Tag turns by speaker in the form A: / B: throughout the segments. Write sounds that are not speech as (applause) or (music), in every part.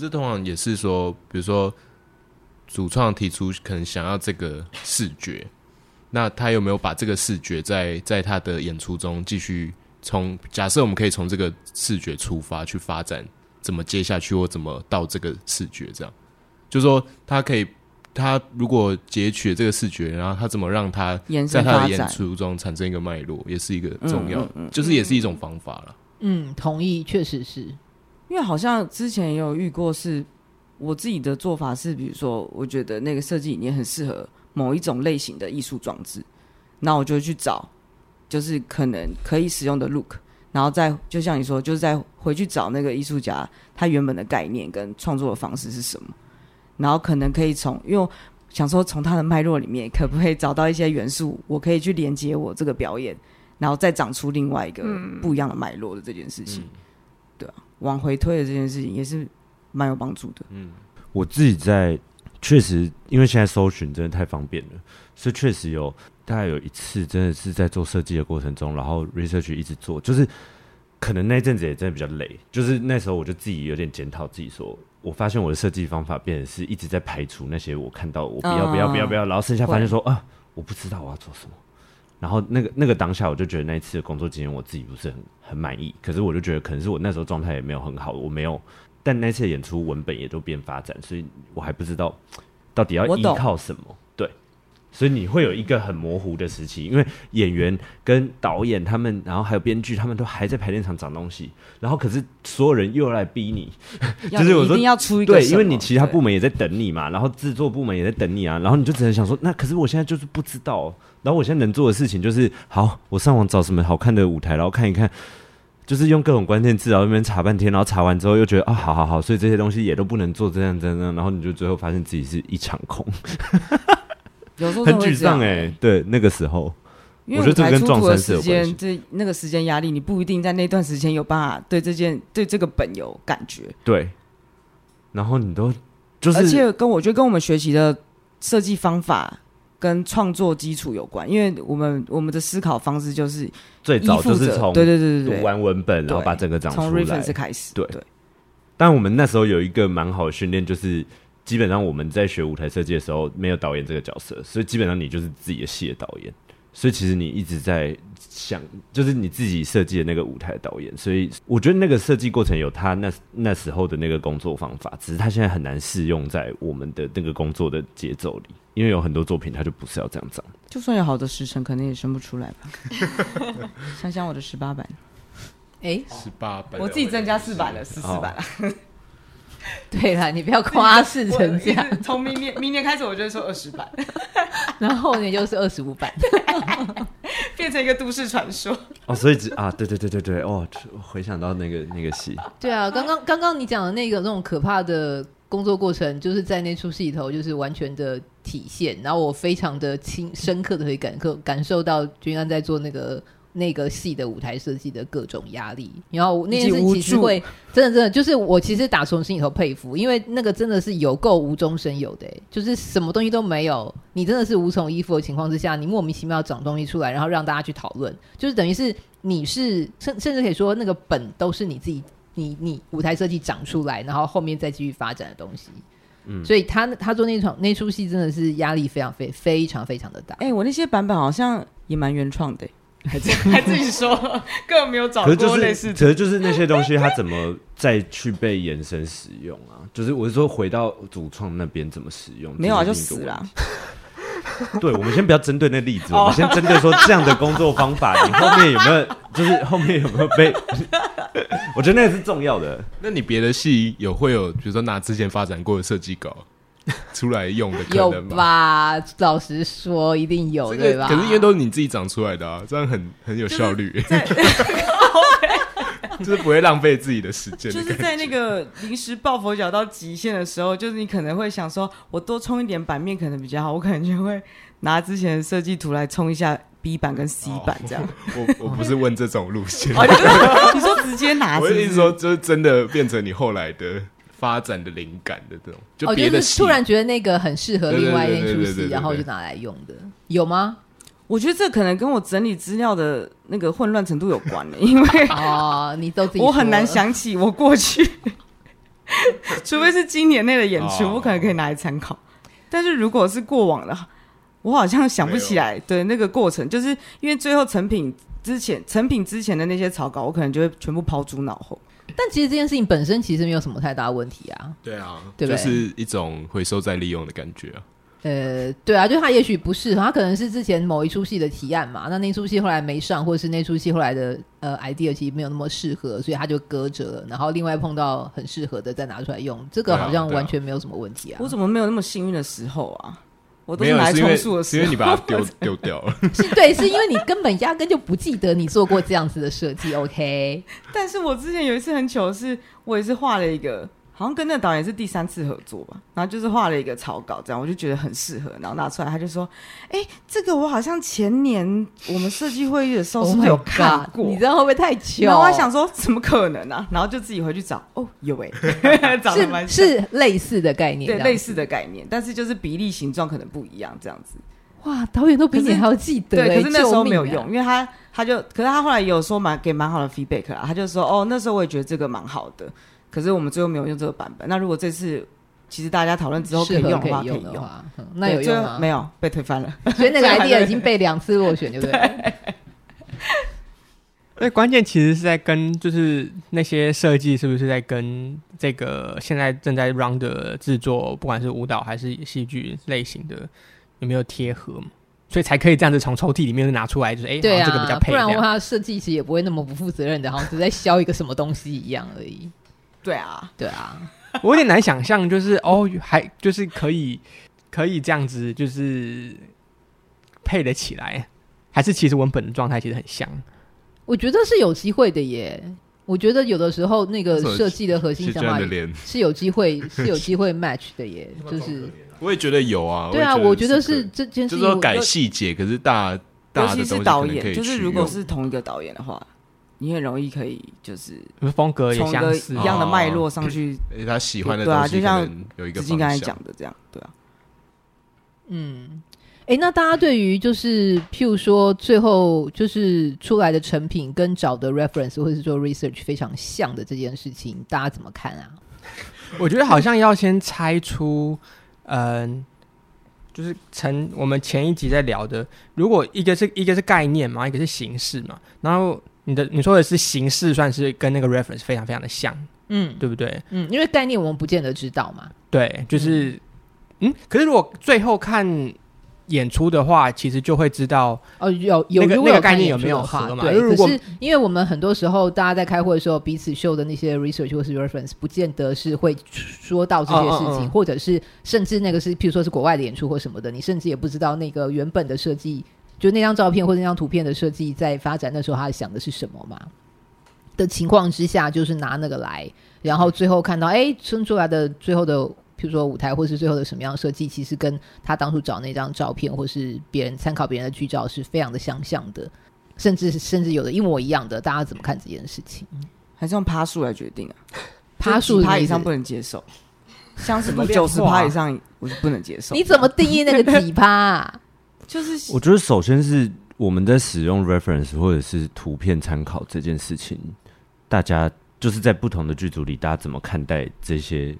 A: 可是通常也是说，比如说主创提出可能想要这个视觉，那他有没有把这个视觉在在他的演出中继续从？假设我们可以从这个视觉出发去发展，怎么接下去或怎么到这个视觉？这样，就是说他可以，他如果截取这个视觉，然后他怎么让他在他的演出中产生一个脉络，也是一个重要，就是也是一种方法了。
B: 嗯，同意，确实是。
C: 因为好像之前也有遇过，是我自己的做法是，比如说，我觉得那个设计理念很适合某一种类型的艺术装置，那我就去找，就是可能可以使用的 look，然后再就像你说，就是再回去找那个艺术家他原本的概念跟创作的方式是什么，然后可能可以从，因为想说从他的脉络里面可不可以找到一些元素，我可以去连接我这个表演，然后再长出另外一个不一样的脉络的这件事情，嗯、对啊。往回推的这件事情也是蛮有帮助的。
D: 嗯，我自己在确实，因为现在搜寻真的太方便了，所以确实有大概有一次真的是在做设计的过程中，然后 research 一直做，就是可能那阵子也真的比较累，就是那时候我就自己有点检讨自己说，说我发现我的设计方法变成是一直在排除那些我看到我不要不要不要不要，然后剩下发现说啊，我不知道我要做什么。然后那个那个当下，我就觉得那一次的工作经验我自己不是很很满意。可是我就觉得可能是我那时候状态也没有很好，我没有。但那次的演出文本也都变发展，所以我还不知道到底要依靠什么。所以你会有一个很模糊的时期，因为演员跟导演他们，然后还有编剧，他们都还在排练场找东西，然后可是所有人又来逼你，(laughs) 就是我说一定要出一个对，因为你其他部门也在等你嘛，然后制作部门也在等你啊，然后你就只能想说，那可是我现在就是不知道，然后我现在能做的事情就是，好，我上网找什么好看的舞台，然后看一看，就是用各种关键字，然后那边查半天，然后查完之后又觉得啊，好好好，所以这些东西也都不能做这样这样，然后你就最后发现自己是一场空。
C: 有时候
D: 很沮丧哎、欸，对那个时候，我觉得这跟撞衫是有关系。
C: 这那个时间压力，你不一定在那段时间有办法对这件对这个本有感觉。
D: 对，然后你都就是，
C: 而且跟我觉得跟我们学习的设计方法跟创作基础有关，因为我们我们的思考方式就是
D: 最早就是从
C: 对对对对
D: 读完文本，然后把整个长出来，从
C: reference 开始。对对，
D: 但我们那时候有一个蛮好的训练，就是。基本上我们在学舞台设计的时候，没有导演这个角色，所以基本上你就是自己的戏的导演。所以其实你一直在想，就是你自己设计的那个舞台导演。所以我觉得那个设计过程有他那那时候的那个工作方法，只是他现在很难适用在我们的那个工作的节奏里，因为有很多作品他就不是要这样长。
C: 就算有好的时辰，可能也生不出来吧。(laughs) 想想我的十八版，
B: 哎，
A: 十八版，
C: 我自己增加四版了，十四版了。哦 (laughs)
B: 对了，你不要夸饰成这样。(laughs)
C: 从明年明年开始，我就会说二十版，(laughs)
B: 然后后年就是二十五版，
C: 变成一个都市传说。
D: 哦，所以啊，对对对对对，哦，回想到那个那个戏。
B: 对啊，刚刚刚刚你讲的那个那种可怕的工作过程，就是在那出戏里头，就是完全的体现。然后我非常的亲深刻的可以感受感受到君安在做那个。那个戏的舞台设计的各种压力，然后那件事其实会真的真的就是我其实打从心里头佩服，因为那个真的是有够无中生有的，就是什么东西都没有，你真的是无从依附的情况之下，你莫名其妙长东西出来，然后让大家去讨论，就是等于是你是甚甚至可以说那个本都是你自己你你舞台设计长出来，然后后面再继续发展的东西，嗯，所以他他做那场那出戏真的是压力非常非非常非常的大，
C: 哎、欸，我那些版本好像也蛮原创的。还 (laughs) 自还自己说，(laughs) 根本没有找过类似的。
D: 可是就是那些东西，它怎么再去被延伸使用啊？就是我是说，回到主创那边怎么使用？
C: 没有啊，就死了。
D: 对，我们先不要针对那例子，(laughs) 我们先针对说这样的工作方法，你后面有没有？就是后面有没有被？我觉得那个是重要的。
A: 那你别的戏有会有，比如说拿之前发展过的设计稿？(laughs) 出来用的可能
B: 有吧？老实说，一定有，对吧？
A: 可是因为都是你自己长出来的啊，这样很很有效率，(laughs) 就是不会浪费自己的时间。
C: 就是在那个临时抱佛脚到极限的时候，就是你可能会想说，我多冲一点版面可能比较好，我可能就会拿之前的设计图来冲一下 B 版跟 C 版这样。(laughs)
A: 我我不是问这种路线，
C: 你说直接拿，
A: 我的意思说，就是真的变成你后来的。发展的灵感的这种，就别的、哦、就是
B: 突然觉得那个很适合另外一出戏，然后就拿来用的，有吗？
C: 我觉得这可能跟我整理资料的那个混乱程度有关的，因为 (laughs)
B: 哦，你都自己
C: 我很难想起我过去。(laughs) 除非是今年内的演出，
A: 哦。
C: 我可能可以拿来参考。但是如果是过往的，我好像想不起来。对那个过程，就是因为最后成品之前，成品之前的那些草稿，我可能就会全部抛诸脑后。
B: 但其实这件事情本身其实没有什么太大问题啊。
A: 对啊，
B: 对不对
A: 就是一种回收再利用的感觉啊。
B: 呃，对啊，就他也许不适合，他可能是之前某一出戏的提案嘛，那那出戏后来没上，或者是那出戏后来的呃 idea 其实没有那么适合，所以他就搁着了，然后另外碰到很适合的再拿出来用，这个好像完全没有什么问题啊。
C: 我怎么没有那么幸运的时候啊？我都
A: 没有，
C: 是拿来
A: 是因为
C: 充数的时候，
A: 是因为你把它丢 (laughs) 丢掉了。(laughs)
B: 是对，是因为你根本压根就不记得你做过这样子的设计，OK？
C: 但是我之前有一次很糗的是，我也是画了一个，好像跟那个导演是第三次合作吧，然后就是画了一个草稿，这样我就觉得很适合，然后拿出来，他就说：“哎、这个我好像前年我们设计会议的时候
B: Oh
C: 是不是有看
B: God，
C: 过？”
B: 你知道会不会太久？
C: 然后我还想说，怎么可能啊？然后就自己回去找，哦，有哎、欸，长得蛮
B: 是是类似的概念，对，
C: 类似的概念，但是就是比例形状可能不一样，这样子。
B: 哇，导演都比你还要记得、欸，
C: 对，可是那时候没有用，
B: 啊
C: 因为他他就，可是他后来也有说蛮给蛮好的 feedback 啦，他就说哦，那时候我也觉得这个蛮好的，可是我们最后没有用这个版本。那如果这次其实大家讨论之后可以用的话，可以
B: 用那有
C: 对
B: 用
C: 吗？没有被推翻了，
B: 所以那个 idea 已经被两次落选，对不 (laughs) 对？
E: 那关键其实是在跟，就是那些设计是不是在跟这个现在正在 run 的制作，不管是舞蹈还是戏剧类型的，有没有贴合嘛？所以才可以这样子从抽屉里面拿出来，就是哎，欸、
B: 对啊，
E: 这个比较配。
B: 不然的话，设计其实也不会那么不负责任的，好像只在削一个什么东西一样而已。
C: 对啊，
B: 对啊，
E: 我有点难想象，就是哦，还就是可以可以这样子，就是配得起来，还是其实文本的状态其实很像。
B: 我觉得是有机会的耶。我觉得有的时候那个设计的核心想法是有机会 (laughs) 是有机会 match 的耶。就是
A: 我也觉得有啊。
B: 对啊，我觉得是这件事
A: 就是说改细节，可是大大
C: 尤其是导演，就是如果是同一个导演的话，你很容易可以就是
E: 风格也相似，
C: 一样的脉络上去。
A: 他喜欢的
C: 对啊，就像
A: 有一
C: 个刚才讲的这样，对啊。
B: 嗯。哎，那大家对于就是譬如说最后就是出来的成品跟找的 reference 或者是做 research 非常像的这件事情，大家怎么看啊？(laughs)
E: 我觉得好像要先猜出，嗯、呃，就是成我们前一集在聊的，如果一个是一个是概念嘛，一个是形式嘛，然后你的你说的是形式，算是跟那个 reference 非常非常的像，嗯，对不对？
B: 嗯，因为概念我们不见得知道嘛。
E: 对，就是嗯，嗯，可是如果最后看。演出的话，其实就会知道
B: 哦，有有、
E: 那个、
B: 有
E: 那个概念有没有合嘛？
B: 对，可是因为我们很多时候大家在开会的时候，彼此秀的那些 research 或是 reference，不见得是会说到这些事情，或者是甚至那个是，譬如说是国外的演出或什么的，你甚至也不知道那个原本的设计，就那张照片或者那张图片的设计在发展那时候他想的是什么嘛？的情况之下，就是拿那个来，然后最后看到哎，生出来的最后的。譬如说舞台，或是最后的什么样的设计，其实跟他当初找那张照片，或是别人参考别人的剧照，是非常的相像的，甚至甚至有的一模一样的。大家怎么看这件事情？
C: 还是用趴数来决定啊？(laughs)
B: 趴数
C: 趴以上不能接受，(laughs) 像什么九十趴以上我是不能接受。
B: 你怎么定义那个几趴啊？
C: 就是
D: 我觉得首先是我们在使用 reference 或者是图片参考这件事情，大家就是在不同的剧组里，大家怎么看待这些？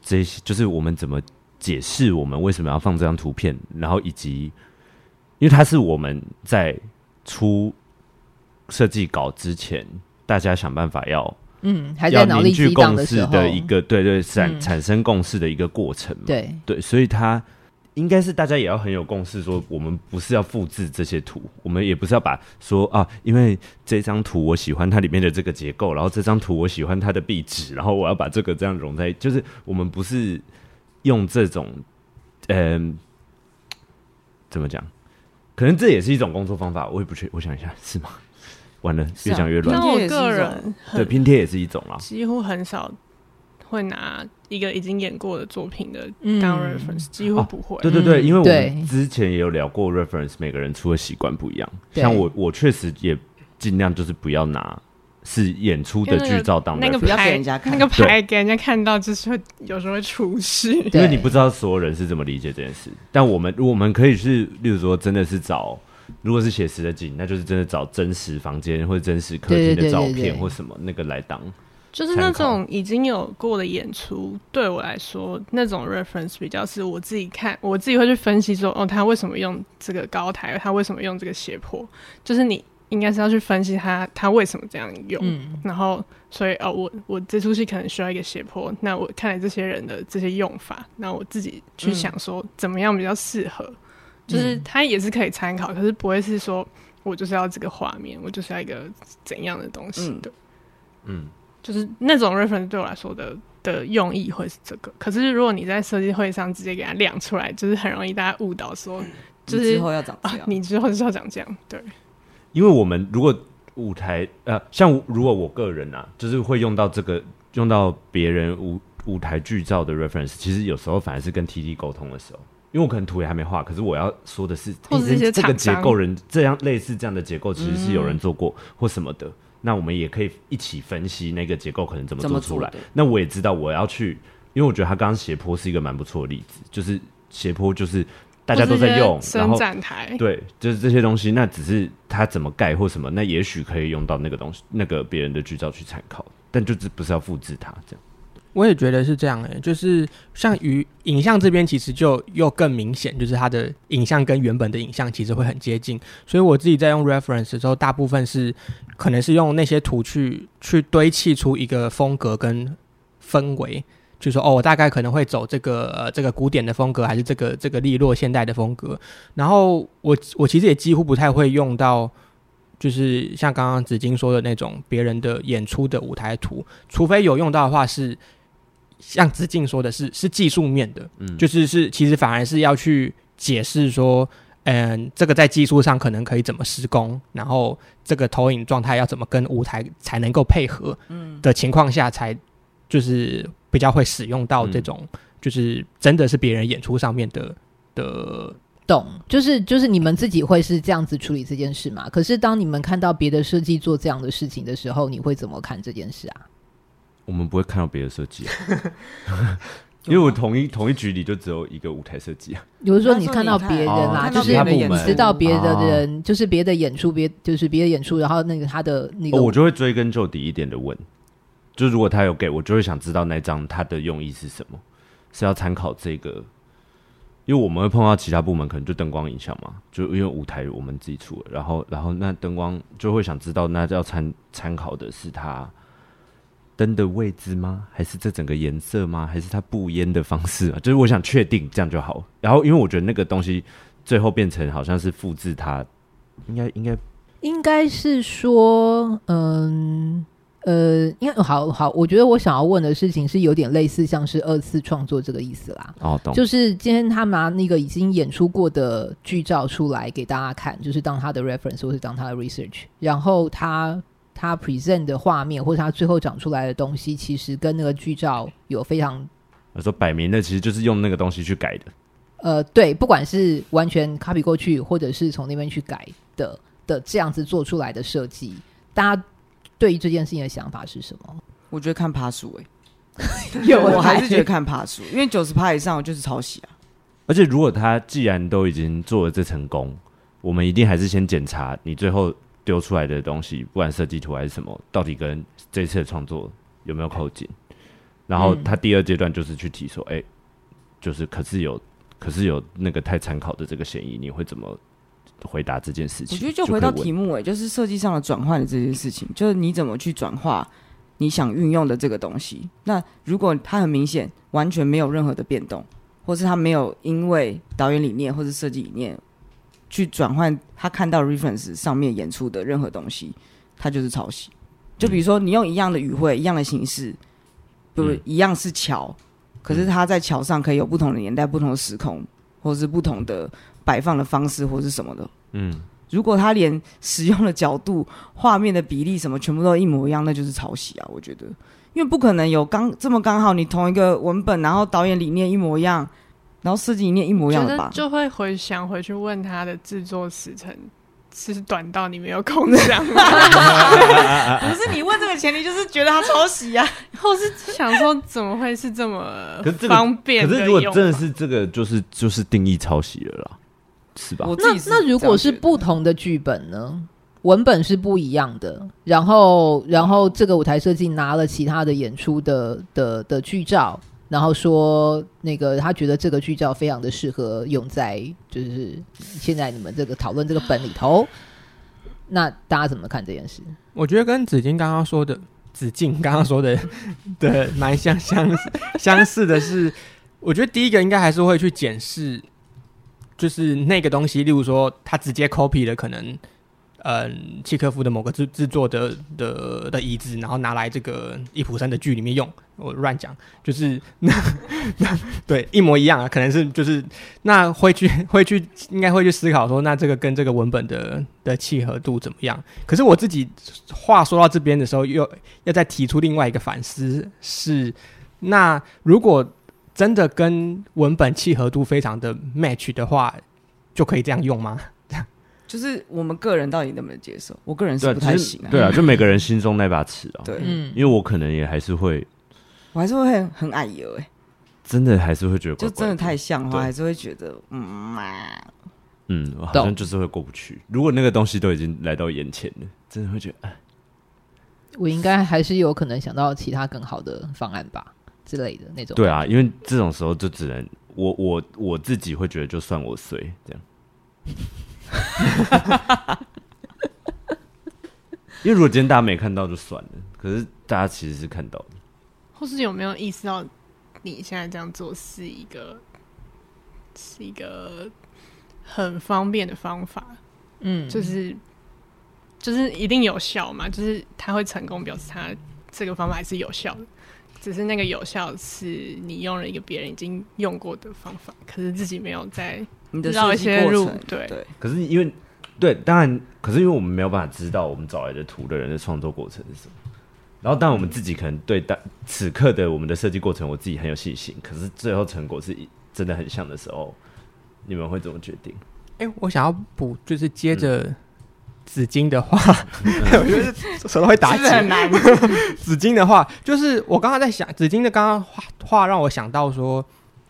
D: 这些就是我们怎么解释我们为什么要放这张图片，然后以及因为它是我们在出设计稿之前，大家想办法要
B: 嗯，还在脑力激荡的时候，
D: 要凝聚共识的一个对对产、
B: 嗯、
D: 产生共识的一个过程嘛，
B: 对
D: 对，所以它应该是大家也要很有共识，说我们不是要复制这些图，我们也不是要把说啊，因为这张图我喜欢它里面的这个结构，然后这张图我喜欢它的壁纸，然后我要把这个这样融在，就是我们不是用这种，嗯、呃，怎么讲？可能这也是一种工作方法，我也不确，我想一下，是吗？完了，越讲越乱。
F: 那我个人 (laughs)
D: 对拼贴也是一种啦，
F: 几乎很少。会拿一个已经演过的作品的当 reference，、嗯、几乎不会、
D: 哦。对对对，因为我
B: 们
D: 之前也有聊过 reference，每个人出的习惯不一样。像我，我确实也尽量就是不要拿是演出的剧照当
F: 那个牌，那个牌给人家看到，就是会有时候会出事，
D: 因为你不知道所有人是怎么理解这件事。但我们我们可以是，例如说，真的是找，如果是写实的景，那就是真的找真实房间或者真实客厅的照片或什么那个来当。
F: 就是那种已经有过的演出，对我来说，那种 reference 比较是我自己看，我自己会去分析说，哦，他为什么用这个高台，他为什么用这个斜坡，就是你应该是要去分析他，他为什么这样用，嗯、然后，所以，哦，我我这出戏可能需要一个斜坡，那我看来这些人的这些用法，那我自己去想说，怎么样比较适合，嗯、就是他也是可以参考，可是不会是说我就是要这个画面，我就是要一个怎样的东西的，嗯。嗯就是那种 reference 对我来说的的用意会是这个，可是如果你在设计会上直接给它亮出来，就是很容易大家误导说，就是
C: 之后要长这样，
F: 啊，你之后就是要长这样，对。
D: 因为我们如果舞台呃，像如果我个人啊，就是会用到这个用到别人舞舞台剧照的 reference，其实有时候反而是跟 TD 沟通的时候，因为我可能图也还没画，可是我要说的是，
F: 或者是一些
D: 这个结构人这样类似这样的结构，其实是有人做过或什么的。嗯那我们也可以一起分析那个结构可能怎么做出来。那我也知道我要去，因为我觉得他刚刚斜坡是一个蛮不错的例子，就是斜坡就是大家都在用，
F: 伸展台，
D: 对，就是这些东西。那只是他怎么盖或什么，那也许可以用到那个东西，那个别人的剧照去参考，但就是不是要复制它这样。
E: 我也觉得是这样诶、就是像于影像这边，其实就又更明显，就是它的影像跟原本的影像其实会很接近。所以我自己在用 reference 的时候，大部分是可能是用那些图去去堆砌出一个风格跟氛围，就说哦，我大概可能会走这个呃这个古典的风格，还是这个这个利落现代的风格。然后我我其实也几乎不太会用到，就是像刚刚紫金说的那种别人的演出的舞台图，除非有用到的话是。像子敬说的是，是技术面的，嗯，就是是其实反而是要去解释说，嗯，这个在技术上可能可以怎么施工，然后这个投影状态要怎么跟舞台才能够配合，嗯，的情况下才就是比较会使用到这种，嗯、就是真的是别人演出上面的的
B: 懂，就是就是你们自己会是这样子处理这件事嘛？可是当你们看到别的设计做这样的事情的时候，你会怎么看这件事啊？
D: 我们不会看到别的设计，(laughs) 因为我同一同一局里就只有一个舞台设计啊。
B: 比如说你看到别人啦，就是知道别的人，就是别的演出，别就是别的演出，然后那个他的那个，
D: 我就会追根究底一点的问，就如果他有给我，就会想知道那张他的用意是什么，是要参考这个，因为我们会碰到其他部门，可能就灯光影像嘛，就因为舞台我们自己出了，然后然后那灯光就会想知道，那要参参考的是他。灯的位置吗？还是这整个颜色吗？还是它布烟的方式啊？(laughs) 就是我想确定这样就好。然后，因为我觉得那个东西最后变成好像是复制它，应该应该
B: 应该是说，嗯呃，因为好好，我觉得我想要问的事情是有点类似，像是二次创作这个意思啦。
D: 哦，懂。
B: 就是今天他拿那个已经演出过的剧照出来给大家看，就是当他的 reference 或是当他的 research，然后他。他 present 的画面，或者他最后长出来的东西，其实跟那个剧照有非常，
D: 我说摆明的，其实就是用那个东西去改的。
B: 呃，对，不管是完全 copy 过去，或者是从那边去改的的这样子做出来的设计，大家对于这件事情的想法是什么？
C: 我觉得看爬树，哎，(laughs) 有，我还是觉得看爬树，因为九十趴以上就是抄袭啊。
D: 而且如果他既然都已经做了这成功，我们一定还是先检查你最后。丢出来的东西，不管设计图还是什么，到底跟这次的创作有没有扣紧？然后他第二阶段就是去提说，哎、就是可是有，可是有那个太参考的这个嫌疑，你会怎么回答这件事情？
C: 我觉得就回到题目、欸，哎，就是设计上的转换的这件事情，就是你怎么去转化你想运用的这个东西？那如果它很明显完全没有任何的变动，或是他没有因为导演理念或是设计理念。去转换他看到 reference 上面演出的任何东西，他就是抄袭。就比如说，你用一样的语汇、一样的形式，不是一样是桥，可是他在桥上可以有不同的年代、不同的时空，或是不同的摆放的方式，或是什么的。嗯，如果他连使用的角度、画面的比例什么全部都一模一样，那就是抄袭啊！我觉得，因为不可能有刚这么刚好，你同一个文本，然后导演理念一模一样。然后设计理念一模一样的吧，
F: 就会回想回去问他的制作时程是短到你没有空想吗？(laughs) (laughs)
C: 不是你问这个前提就是觉得他抄袭啊，(laughs)
F: 或是想说怎么会是这么方便？
D: 可是如果真的是这个，就是就是定义抄袭了啦，是吧？
B: 那那如果是不同的剧本呢？文本是不一样的，然后然后这个舞台设计拿了其他的演出的的的剧照，然后说那个他觉得这个剧照非常的适合用在就是现在你们这个讨论这个本里头，那大家怎么看这件事？
E: 我觉得跟子金刚刚说的，子敬刚刚说的 (laughs) 的蛮相相相似的是，我觉得第一个应该还是会去检视。就是那个东西，例如说，他直接 copy 了可能，嗯，契科夫的某个制制作的的的椅子，然后拿来这个易普森的剧里面用。我乱讲，就是那那对一模一样啊，可能是就是那会去会去应该会去思考说，那这个跟这个文本的的契合度怎么样？可是我自己话说到这边的时候，又要再提出另外一个反思是，那如果。真的跟文本契合度非常的 match 的话，就可以这样用吗？
C: 就是我们个人到底能不能接受？我个人是不太行啊。
D: 对啊，就每个人心中那把尺啊。(laughs)
C: 对，
B: 嗯，
D: 因为我可能也还是会，
C: 我还是会很很矮油哎，
D: 真的还是会觉得怪怪，
C: 就真的太像的话，还是会觉得嗯嘛，
D: 嗯，好像就是会过不去。如果那个东西都已经来到眼前了，真的会觉得，哎，
B: 我应该还是有可能想到其他更好的方案吧。之类的那种，
D: 对啊，因为这种时候就只能我我我自己会觉得，就算我衰这样。(laughs) 因为如果今天大家没看到就算了，可是大家其实是看到的。
F: 或是有没有意识到你现在这样做是一个是一个很方便的方法？嗯，就是就是一定有效嘛？就是他会成功，表示他这个方法还是有效的。只是那个有效是你用了一个别人已经用过的方法，可是自己没有在绕一些路。对对。
D: 可是因为对，当然，可是因为我们没有办法知道我们找来的图的人的创作过程是什么。然后，当然我们自己可能对当此刻的我们的设计过程，我自己很有信心。可是最后成果是真的很像的时候，你们会怎么决定？
E: 哎、欸，我想要补，就是接着。嗯紫金的话，(laughs) 我觉得舌头会打结。很难。(laughs) 紫金的话，就是我刚刚在想，紫金的刚刚话话让我想到说，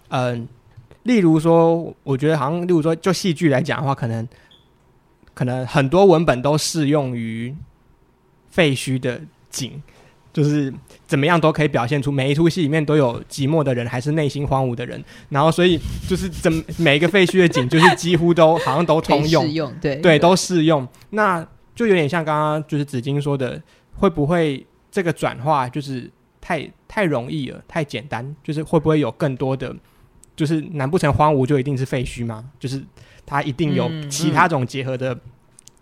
E: 嗯，例如说，我觉得好像，例如说，就戏剧来讲的话，可能可能很多文本都适用于废墟的景。就是怎么样都可以表现出每一出戏里面都有寂寞的人，还是内心荒芜的人。然后，所以就是怎每一个废墟的景，就是几乎都好像都通用，
B: 用 (laughs) 对
E: 对都适用。那就有点像刚刚就是紫金说的，会不会这个转化就是太太容易了，太简单？就是会不会有更多的，就是难不成荒芜就一定是废墟吗？就是它一定有其他种结合的、嗯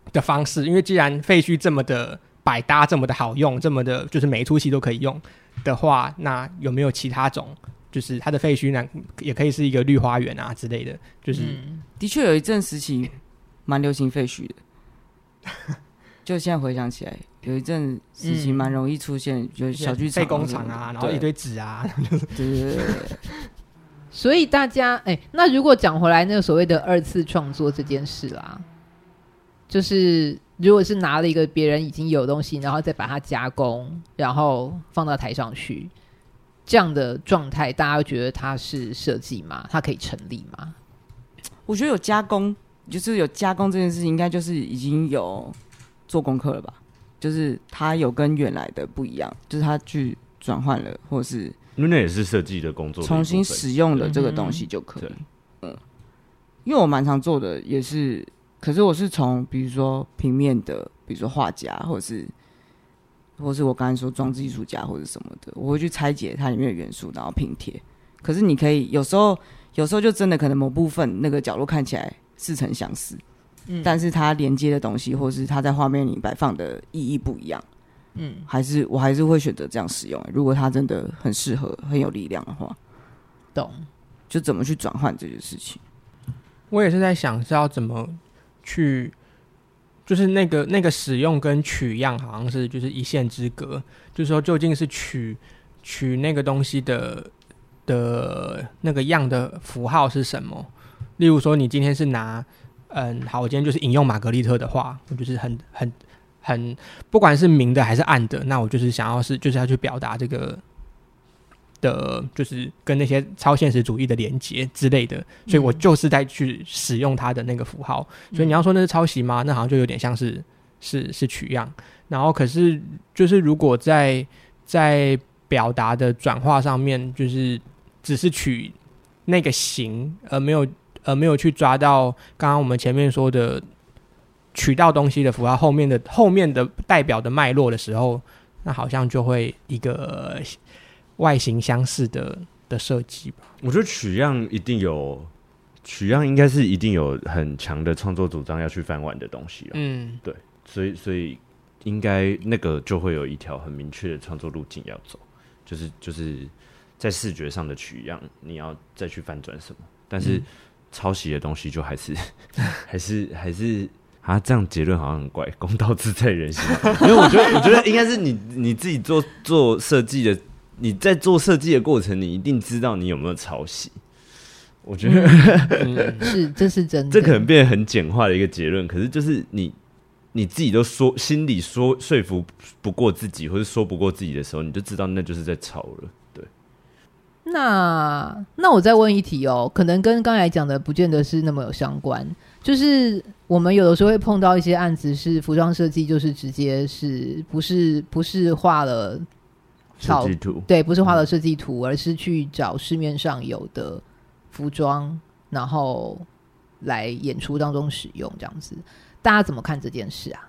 E: 嗯、的方式？因为既然废墟这么的。百搭这么的好用，这么的，就是每一出戏都可以用的话，那有没有其他种？就是它的废墟呢，也可以是一个绿花园啊之类的。就是、
C: 嗯、的确有一阵时期蛮流行废墟的，(laughs) 就现在回想起来，有一阵时期蛮容易出现，就是小剧场、
E: 废工厂啊，然后一堆纸啊，
C: 对对对。
B: 所以大家，哎、欸，那如果讲回来，那个所谓的二次创作这件事啦，就是。如果是拿了一个别人已经有东西，然后再把它加工，然后放到台上去，这样的状态，大家会觉得它是设计吗？它可以成立吗？
C: 我觉得有加工，就是有加工这件事情，应该就是已经有做功课了吧？就是它有跟原来的不一样，就是它去转换了，或者是
D: 因为那也是设计的工作，
C: 重新使用了这个东西就可以。嗯，因为我蛮常做的也是。可是我是从比如说平面的，比如说画家，或者是，或是我刚才说装置艺术家或者什么的，我会去拆解它里面的元素，然后拼贴。可是你可以有时候，有时候就真的可能某部分那个角落看起来似曾相识，嗯，但是它连接的东西，或是它在画面里摆放的意义不一样，嗯，还是我还是会选择这样使用。如果它真的很适合、很有力量的话，
B: 懂？
C: 就怎么去转换这件事情？
E: 我也是在想是要怎么。去，就是那个那个使用跟取样好像是就是一线之隔，就是说究竟是取取那个东西的的那个样的符号是什么？例如说，你今天是拿嗯，好，我今天就是引用玛格丽特的话，我就是很很很，不管是明的还是暗的，那我就是想要是就是要去表达这个。的，就是跟那些超现实主义的连接之类的，所以我就是在去使用它的那个符号。嗯、所以你要说那是抄袭吗？那好像就有点像是是是取样，然后可是就是如果在在表达的转化上面，就是只是取那个形，而没有而没有去抓到刚刚我们前面说的取到东西的符号后面的后面的代表的脉络的时候，那好像就会一个外形相似的的设计吧。
D: 我觉得取样一定有。取样应该是一定有很强的创作主张要去翻玩的东西了，
E: 嗯，
D: 对，所以所以应该那个就会有一条很明确的创作路径要走，就是就是在视觉上的取样，你要再去翻转什么，但是抄袭的东西就还是、(laughs) 嗯、还是还是啊，这样结论好像很怪，公道自在人心，(laughs) 因为我觉得我觉得应该是你你自己做做设计的，你在做设计的过程，你一定知道你有没有抄袭。我觉得、
B: 嗯嗯、(laughs) 是，这是真的。
D: 这可能变得很简化的一个结论，可是就是你你自己都说心里说说服不过自己，或者说不过自己的时候，你就知道那就是在抄了。对。
B: 那那我再问一题哦，可能跟刚才讲的不见得是那么有相关。就是我们有的时候会碰到一些案子，是服装设计，就是直接是不是不是画了
D: 设计图？
B: 对，不是画了设计图，而是去找市面上有的。服装，然后来演出当中使用这样子，大家怎么看这件事啊？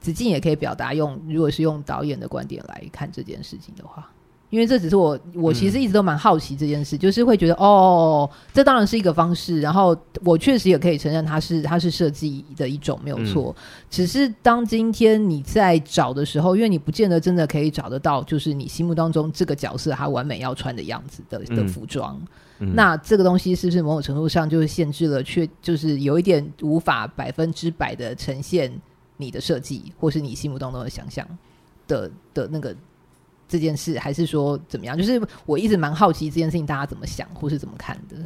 B: 子靖也可以表达用，如果是用导演的观点来看这件事情的话，因为这只是我，我其实一直都蛮好奇这件事，嗯、就是会觉得哦，这当然是一个方式，然后我确实也可以承认它是它是设计的一种没有错，嗯、只是当今天你在找的时候，因为你不见得真的可以找得到，就是你心目当中这个角色他完美要穿的样子的的服装。那这个东西是不是某种程度上就是限制了，却就是有一点无法百分之百的呈现你的设计，或是你心目当中的想象的的那个这件事，还是说怎么样？就是我一直蛮好奇这件事情大家怎么想，或是怎么看的。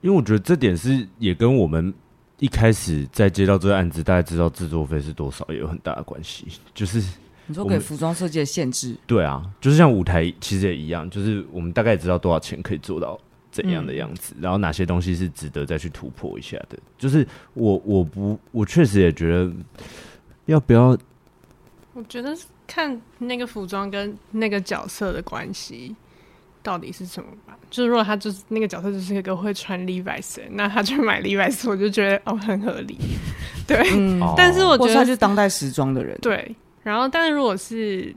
D: 因为我觉得这点是也跟我们一开始在接到这个案子，大家知道制作费是多少，也有很大的关系。就是
C: 你说给服装设计的限制，
D: 对啊，就是像舞台其实也一样，就是我们大概知道多少钱可以做到。怎样的样子？嗯、然后哪些东西是值得再去突破一下的？就是我，我不，我确实也觉得要不要？
F: 我觉得看那个服装跟那个角色的关系到底是什么吧。就是如果他就是那个角色就是一个会穿 Levi's，那他去买 Levi's，我就觉得哦很合理。(laughs) 对，嗯、但是我觉得
C: 他是当代时装的人。
F: 对，然后但是如果是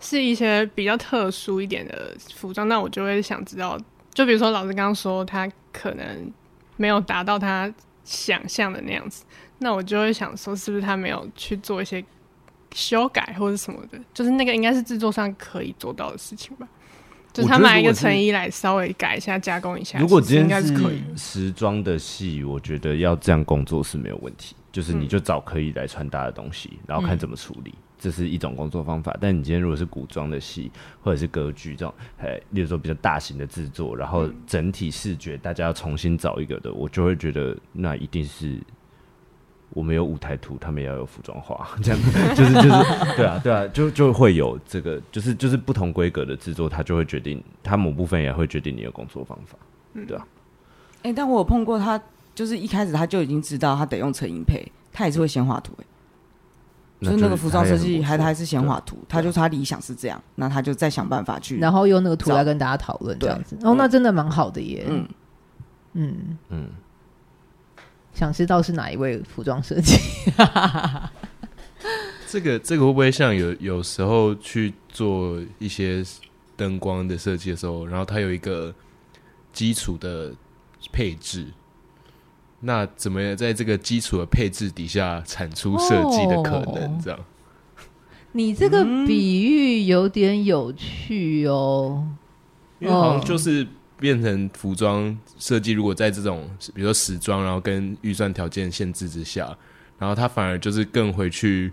F: 是一些比较特殊一点的服装，那我就会想知道。就比如说，老师刚刚说他可能没有达到他想象的那样子，那我就会想说，是不是他没有去做一些修改或者什么的？就是那个应该是制作上可以做到的事情吧？就是他买一个成衣来稍微改一下、加工一下。
D: 如果今天是时装的戏，我觉得要这样工作是没有问题。就是你就找可以来穿搭的东西，然后看怎么处理。嗯这是一种工作方法，但你今天如果是古装的戏，或者是歌剧这种，哎，例如说比较大型的制作，然后整体视觉大家要重新找一个的，我就会觉得那一定是我们有舞台图，他们也要有服装画，(laughs) 这样 (laughs) 就是就是对啊对啊，就就会有这个，就是就是不同规格的制作，他就会决定，他某部分也会决定你的工作方法，对啊。
C: 哎、欸，但我有碰过他，就是一开始他就已经知道他得用成音配，他也是会先画图、欸，就是那个服装设计，还还是先画图，他就说他理想是这样，那他就再想办法去，
B: 然后用那个图来跟大家讨论这样子。哦，那真的蛮好的耶。嗯。嗯。嗯，想知道是哪一位服装设计？(laughs)
A: 这个这个会不会像有有时候去做一些灯光的设计的时候，然后它有一个基础的配置？那怎么在这个基础的配置底下产出设计的可能？这样，
B: 你这个比喻有点有趣哦。
A: 因为好像就是变成服装设计，如果在这种比如说时装，然后跟预算条件限制之下，然后他反而就是更回去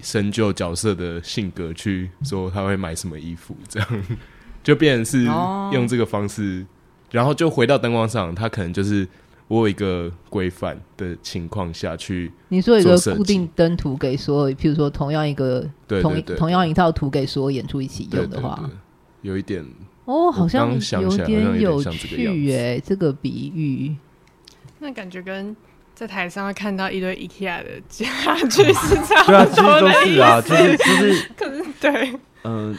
A: 深究角色的性格，去说他会买什么衣服，这样。就变成是用这个方式，然后就回到灯光上，他可能就是。我有一个规范的情况下去，
B: 你说一个固定灯图给所有，譬如说同样一
A: 个
B: 同同样一套图给所有演出一起用的
A: 话，有一点
B: 哦，好像有点有趣耶，这个比喻，
F: 那感觉跟在台上会看到一堆 IKEA 的家具是这样，
D: 对啊，其实都是啊，就是就是，(laughs)
F: 可是对，
D: 嗯、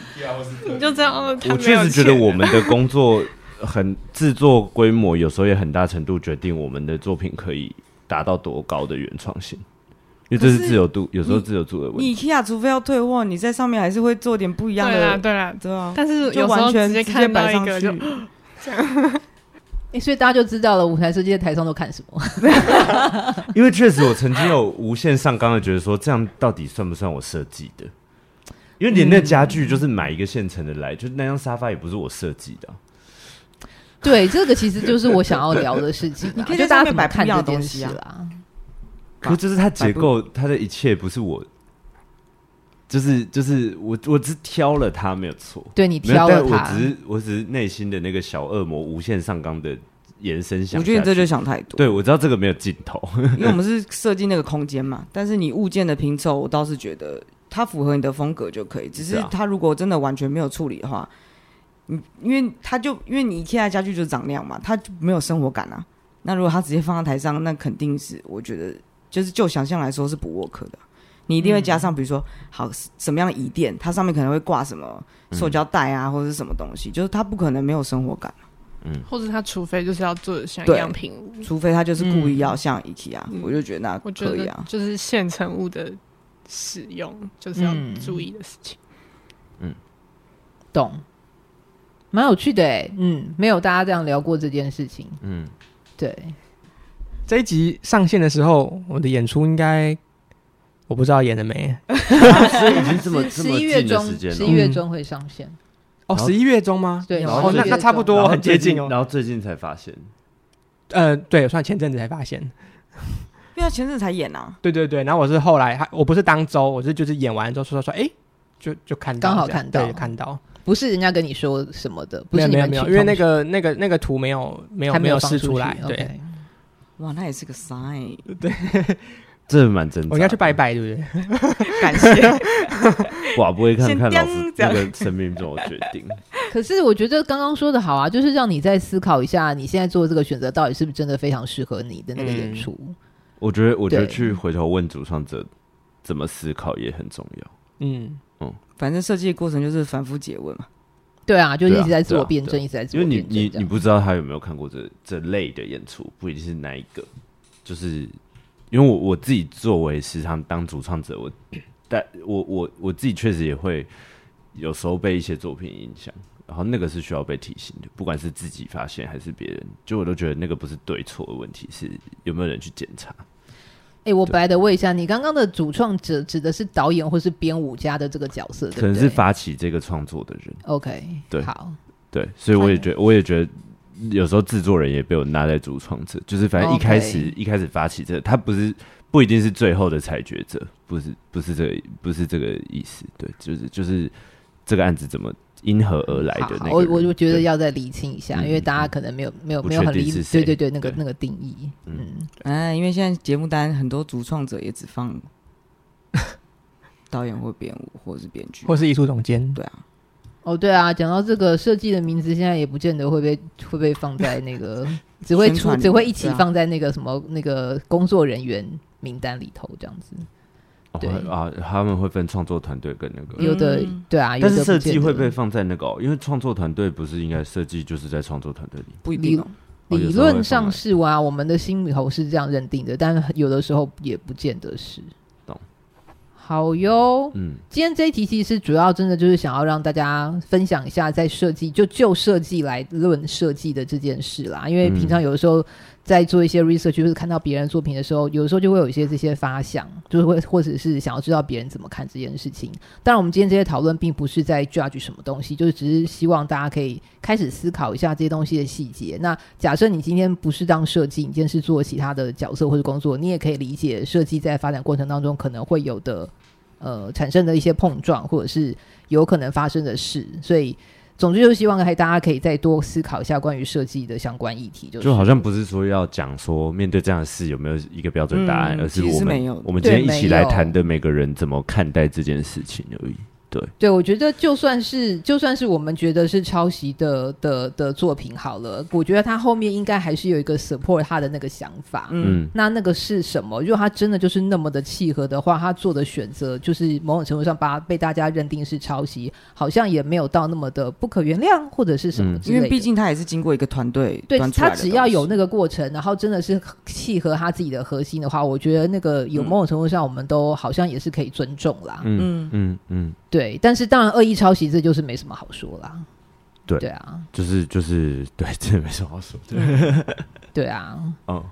F: 你就这样。
D: 我确实觉得我们的工作很制作规模，有时候也很大程度决定我们的作品可以达到多高的原创性，因为这是自由度，有时候自由度的问题。
C: 你 IKEA 除非要退货，你在上面还是会做点不一样的，
F: 对啊，对啊，
C: 对啊。
F: 但是有时候
C: 完全
F: 直接看到一个就
C: 直接
F: 这样。
B: 欸、(laughs) 所以大家就知道了舞台设计在台上都看什么。(laughs)
D: 因为确实我曾经有无限上纲的觉得说，这样到底算不算我设计的？因为连那家具就是买一个现成的来，嗯、就那张沙发也不是我设计的、啊。
B: 对，这个其实就是我想要聊的事情。(laughs) 你可以就大家怎么看这件事啊？
D: 可就是它结构，它的一切不是我，就是就是我我只挑了它没有错。
B: 对，你挑了它，
D: 我只是我只是内心的那个小恶魔无限上纲的。延伸想，
C: 我觉得你这就想太多。
D: 对，我知道这个没有尽头，
C: 因为我们是设计那个空间嘛。但是你物件的拼凑，我倒是觉得它符合你的风格就可以。只是它如果真的完全没有处理的话，你因为它就因为你现在家具就长那样嘛，它就没有生活感啊。那如果它直接放在台上，那肯定是我觉得就是就想象来说是不 work 的。你一定会加上，比如说好什么样的椅垫，它上面可能会挂什么塑胶袋啊，或者是什么东西，就是它不可能没有生活感。
F: 嗯，或者他除非就是要做的像样品屋，
C: 除非他就是故意要像 IKEA，嗯，我就觉得那可以啊。
F: 就是现成物的使用，就是要注意的事情。
B: 嗯，懂，蛮有趣的哎。嗯，没有大家这样聊过这件事情。嗯，对。
E: 这一集上线的时候，我的演出应该我不知道演了没，
D: 所以已经这么这么
B: 十一月中，十一月中会上线。
E: 哦，十一月中吗？
B: 对，
E: 哦，那那差不多，很接近哦。
D: 然后最近才发现，
E: 呃，对，算前阵子才发现，(laughs)
C: 因为他前阵子才演啊。
E: 对对对，然后我是后来，我不是当周，我是就是演完之后说说说，哎，就就看到，
B: 刚好看到，
E: 看到，
B: 不是人家跟你说什么的，
E: 没有没有没有，因为那个那个那个图没有没有没有释出来，对。
C: 哇，那也是个 sign，
E: 对。
D: 这蛮真，
E: 我应该去拜拜，对不对？(laughs)
C: 感谢。(laughs)
D: 哇，不会看看老师这个生命怎么决定。(laughs)
B: 可是我觉得刚刚说的好啊，就是让你再思考一下，你现在做这个选择到底是不是真的非常适合你的那个演出。嗯、
D: 我觉得，我觉得去回头问主创者怎么思考也很重要。嗯
C: 嗯，反正设计的过程就是反复解问嘛。
B: 对啊，就一直在自我辩证，一直在自我辩证。
D: 因为你你你不知道他有没有看过这这类的演出，不一定是哪一个，就是。因为我我自己作为时常当主创者，我但我我我自己确实也会有时候被一些作品影响，然后那个是需要被提醒的，不管是自己发现还是别人，就我都觉得那个不是对错的问题，是有没有人去检查。
B: 哎、欸，我白的问一下，你刚刚的主创者指的是导演或是编舞家的这个角色，对对，
D: 可能是发起这个创作的人。
B: OK，
D: 对，
B: 好，
D: 对，所以我也觉得，我也觉得。有时候制作人也被我纳在主创者，就是反正一开始.一开始发起这个，他不是不一定是最后的裁决者，不是不是这个不是这个意思，对，就是就是这个案子怎么因何而来的那个。我
B: 我就觉得要再理清一下，因为大家可能没有没有没有很理解，对对对，那个那个定义，嗯，
C: 哎，因为现在节目单很多主创者也只放导演或编舞或是编剧
E: 或是艺术总监，
C: 对啊。
B: 哦，对啊，讲到这个设计的名字，现在也不见得会被会被放在那个，(laughs) 只会出只会一起放在那个什么、啊、那个工作人员名单里头这样子。对、
D: 哦、啊，他们会分创作团队跟那个。
B: 有的对啊，
D: 但是设计会被放在那个、哦，因为创作团队不是应该设计就是在创作团队里，
C: 不一定、哦。
B: 理论上是啊，我们的心里头是这样认定的，但有的时候也不见得是。懂。好哟，嗯，今天这一题其实主要真的就是想要让大家分享一下，在设计就就设计来论设计的这件事啦，因为平常有的时候。在做一些 research，就是看到别人作品的时候，有时候就会有一些这些发想，就是会或者是想要知道别人怎么看这件事情。当然，我们今天这些讨论并不是在 judge 什么东西，就是只是希望大家可以开始思考一下这些东西的细节。那假设你今天不是当设计，你今天是做其他的角色或者工作，你也可以理解设计在发展过程当中可能会有的呃产生的一些碰撞，或者是有可能发生的事，所以。总之就是希望还大家可以再多思考一下关于设计的相关议题，就是，
D: 就好像不是说要讲说面对这样的事有没有一个标准答案，嗯、而是我们我们今天一起来谈的每个人怎么看待这件事情而已。对，
B: 对，我觉得就算是就算是我们觉得是抄袭的的的作品好了，我觉得他后面应该还是有一个 support 他的那个想法。
C: 嗯，
B: 那那个是什么？如果他真的就是那么的契合的话，他做的选择就是某种程度上把被大家认定是抄袭，好像也没有到那么的不可原谅或者是什么之类的。
C: 因为毕竟他也是经过一个团队对
B: 他只要有那个过程，然后真的是契合他自己的核心的话，我觉得那个有某种程度上我们都好像也是可以尊重啦。
D: 嗯
C: 嗯
D: 嗯嗯，
B: 对，但是当然恶意抄袭这就是没什么好说啦。
D: 对
B: 对啊，
D: 就是就是对，这没什么好说的。(laughs)
B: 对啊。
D: 嗯，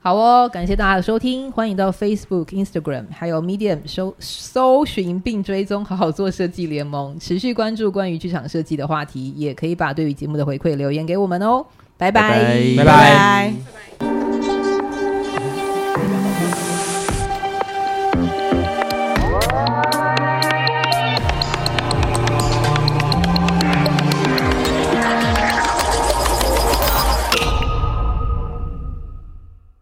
B: 好哦，感谢大家的收听，欢迎到 Facebook、Instagram 还有 Medium 搜搜寻并追踪好好做设计联盟，持续关注关于剧场设计的话题，也可以把对于节目的回馈留言给我们哦。拜拜，
D: 拜拜
E: 拜拜。
C: 拜。